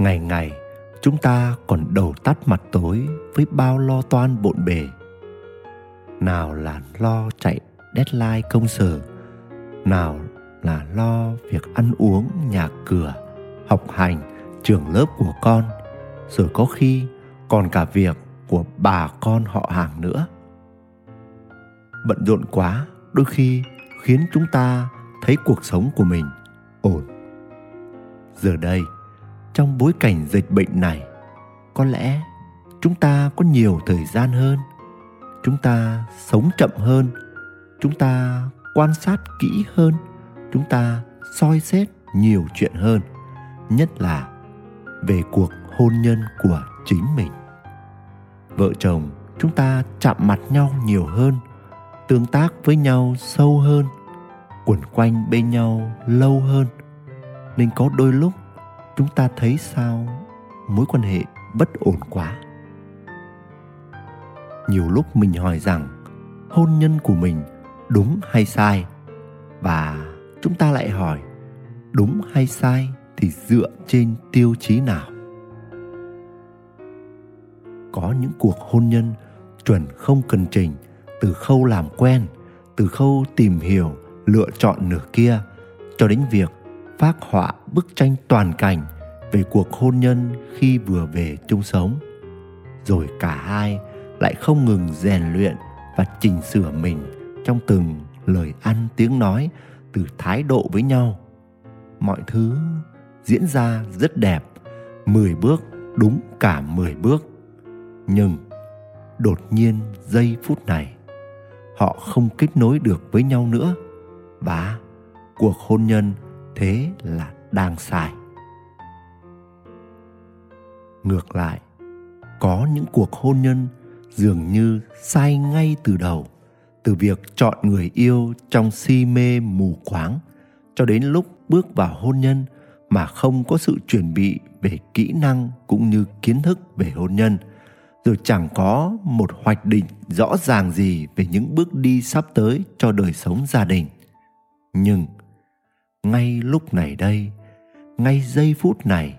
ngày ngày, chúng ta còn đầu tắt mặt tối với bao lo toan bộn bề. Nào là lo chạy deadline công sở, nào là lo việc ăn uống, nhà cửa, học hành, trường lớp của con, rồi có khi còn cả việc của bà con họ hàng nữa. Bận rộn quá, đôi khi khiến chúng ta thấy cuộc sống của mình ổn. Giờ đây trong bối cảnh dịch bệnh này, có lẽ chúng ta có nhiều thời gian hơn, chúng ta sống chậm hơn, chúng ta quan sát kỹ hơn, chúng ta soi xét nhiều chuyện hơn, nhất là về cuộc hôn nhân của chính mình. Vợ chồng chúng ta chạm mặt nhau nhiều hơn, tương tác với nhau sâu hơn, quẩn quanh bên nhau lâu hơn, nên có đôi lúc chúng ta thấy sao mối quan hệ bất ổn quá? Nhiều lúc mình hỏi rằng, hôn nhân của mình đúng hay sai? Và chúng ta lại hỏi, đúng hay sai thì dựa trên tiêu chí nào? Có những cuộc hôn nhân chuẩn không cần trình, từ khâu làm quen, từ khâu tìm hiểu, lựa chọn nửa kia, cho đến việc phác họa bức tranh toàn cảnh về cuộc hôn nhân khi vừa về chung sống. Rồi cả hai lại không ngừng rèn luyện và chỉnh sửa mình trong từng lời ăn tiếng nói từ thái độ với nhau. Mọi thứ diễn ra rất đẹp, mười bước đúng cả mười bước. Nhưng đột nhiên giây phút này, họ không kết nối được với nhau nữa và cuộc hôn nhân thế là đang sai. Ngược lại, có những cuộc hôn nhân dường như sai ngay từ đầu, từ việc chọn người yêu trong si mê mù quáng, cho đến lúc bước vào hôn nhân mà không có sự chuẩn bị về kỹ năng cũng như kiến thức về hôn nhân, rồi chẳng có một hoạch định rõ ràng gì về những bước đi sắp tới cho đời sống gia đình. Nhưng ngay lúc này đây, ngay giây phút này,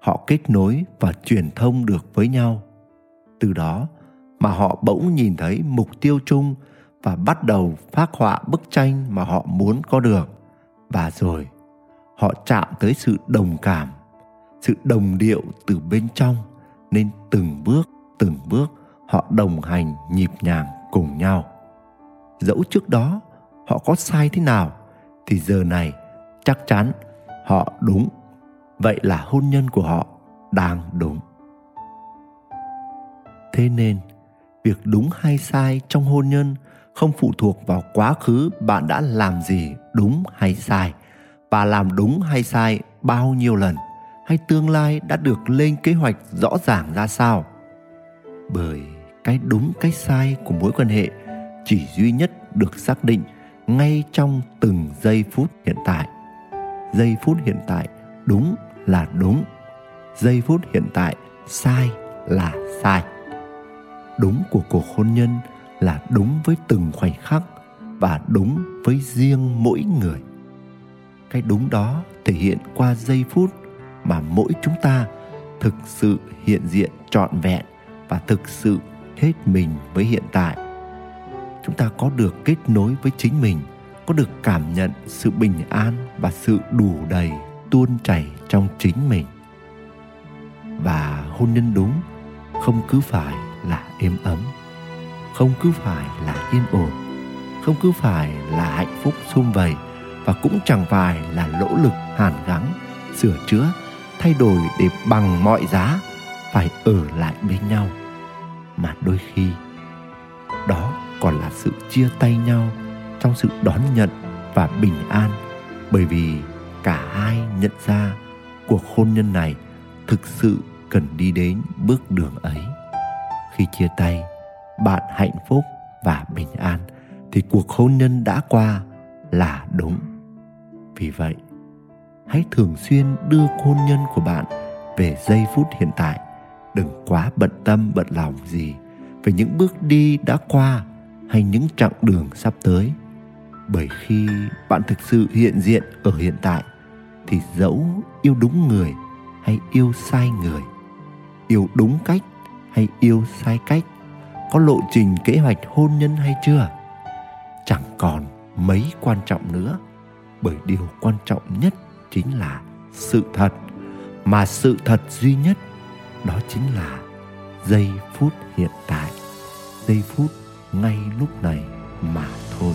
họ kết nối và truyền thông được với nhau. Từ đó mà họ bỗng nhìn thấy mục tiêu chung và bắt đầu phát họa bức tranh mà họ muốn có được. Và rồi, họ chạm tới sự đồng cảm, sự đồng điệu từ bên trong, nên từng bước từng bước họ đồng hành nhịp nhàng cùng nhau. Dẫu trước đó họ có sai thế nào, thì giờ này chắc chắn họ đúng. Vậy là hôn nhân của họ đang đúng. Thế nên, việc đúng hay sai trong hôn nhân không phụ thuộc vào quá khứ bạn đã làm gì đúng hay sai, và làm đúng hay sai bao nhiêu lần, hay tương lai đã được lên kế hoạch rõ ràng ra sao. Bởi cái đúng, cái sai của mối quan hệ chỉ duy nhất được xác định ngay trong từng giây phút hiện tại giây phút hiện tại đúng là đúng. Giây phút hiện tại sai là sai. Đúng của cuộc hôn nhân là đúng với từng khoảnh khắc và đúng với riêng mỗi người. Cái đúng đó thể hiện qua giây phút mà mỗi chúng ta thực sự hiện diện trọn vẹn và thực sự hết mình với hiện tại. Chúng ta có được kết nối với chính mình có được cảm nhận sự bình an và sự đủ đầy, tuôn chảy trong chính mình. Và hôn nhân đúng, không cứ phải là êm ấm, không cứ phải là yên ổn, không cứ phải là hạnh phúc sum vầy và cũng chẳng phải là nỗ lực hàn gắn, sửa chữa, thay đổi để bằng mọi giá phải ở lại bên nhau. Mà đôi khi, đó còn là sự chia tay nhau trong sự đón nhận và bình an, bởi vì cả hai nhận ra cuộc hôn nhân này thực sự cần đi đến bước đường ấy. Khi chia tay, bạn hạnh phúc và bình an thì cuộc hôn nhân đã qua là đúng. Vì vậy, hãy thường xuyên đưa hôn nhân của bạn về giây phút hiện tại. Đừng quá bận tâm, bận lòng gì về những bước đi đã qua hay những chặng đường sắp tới bởi khi bạn thực sự hiện diện ở hiện tại, thì dẫu yêu đúng người hay yêu sai người, yêu đúng cách hay yêu sai cách, có lộ trình kế hoạch hôn nhân hay chưa, chẳng còn mấy quan trọng nữa. Bởi điều quan trọng nhất chính là sự thật, mà sự thật duy nhất đó chính là giây phút hiện tại, giây phút ngay lúc này mà thôi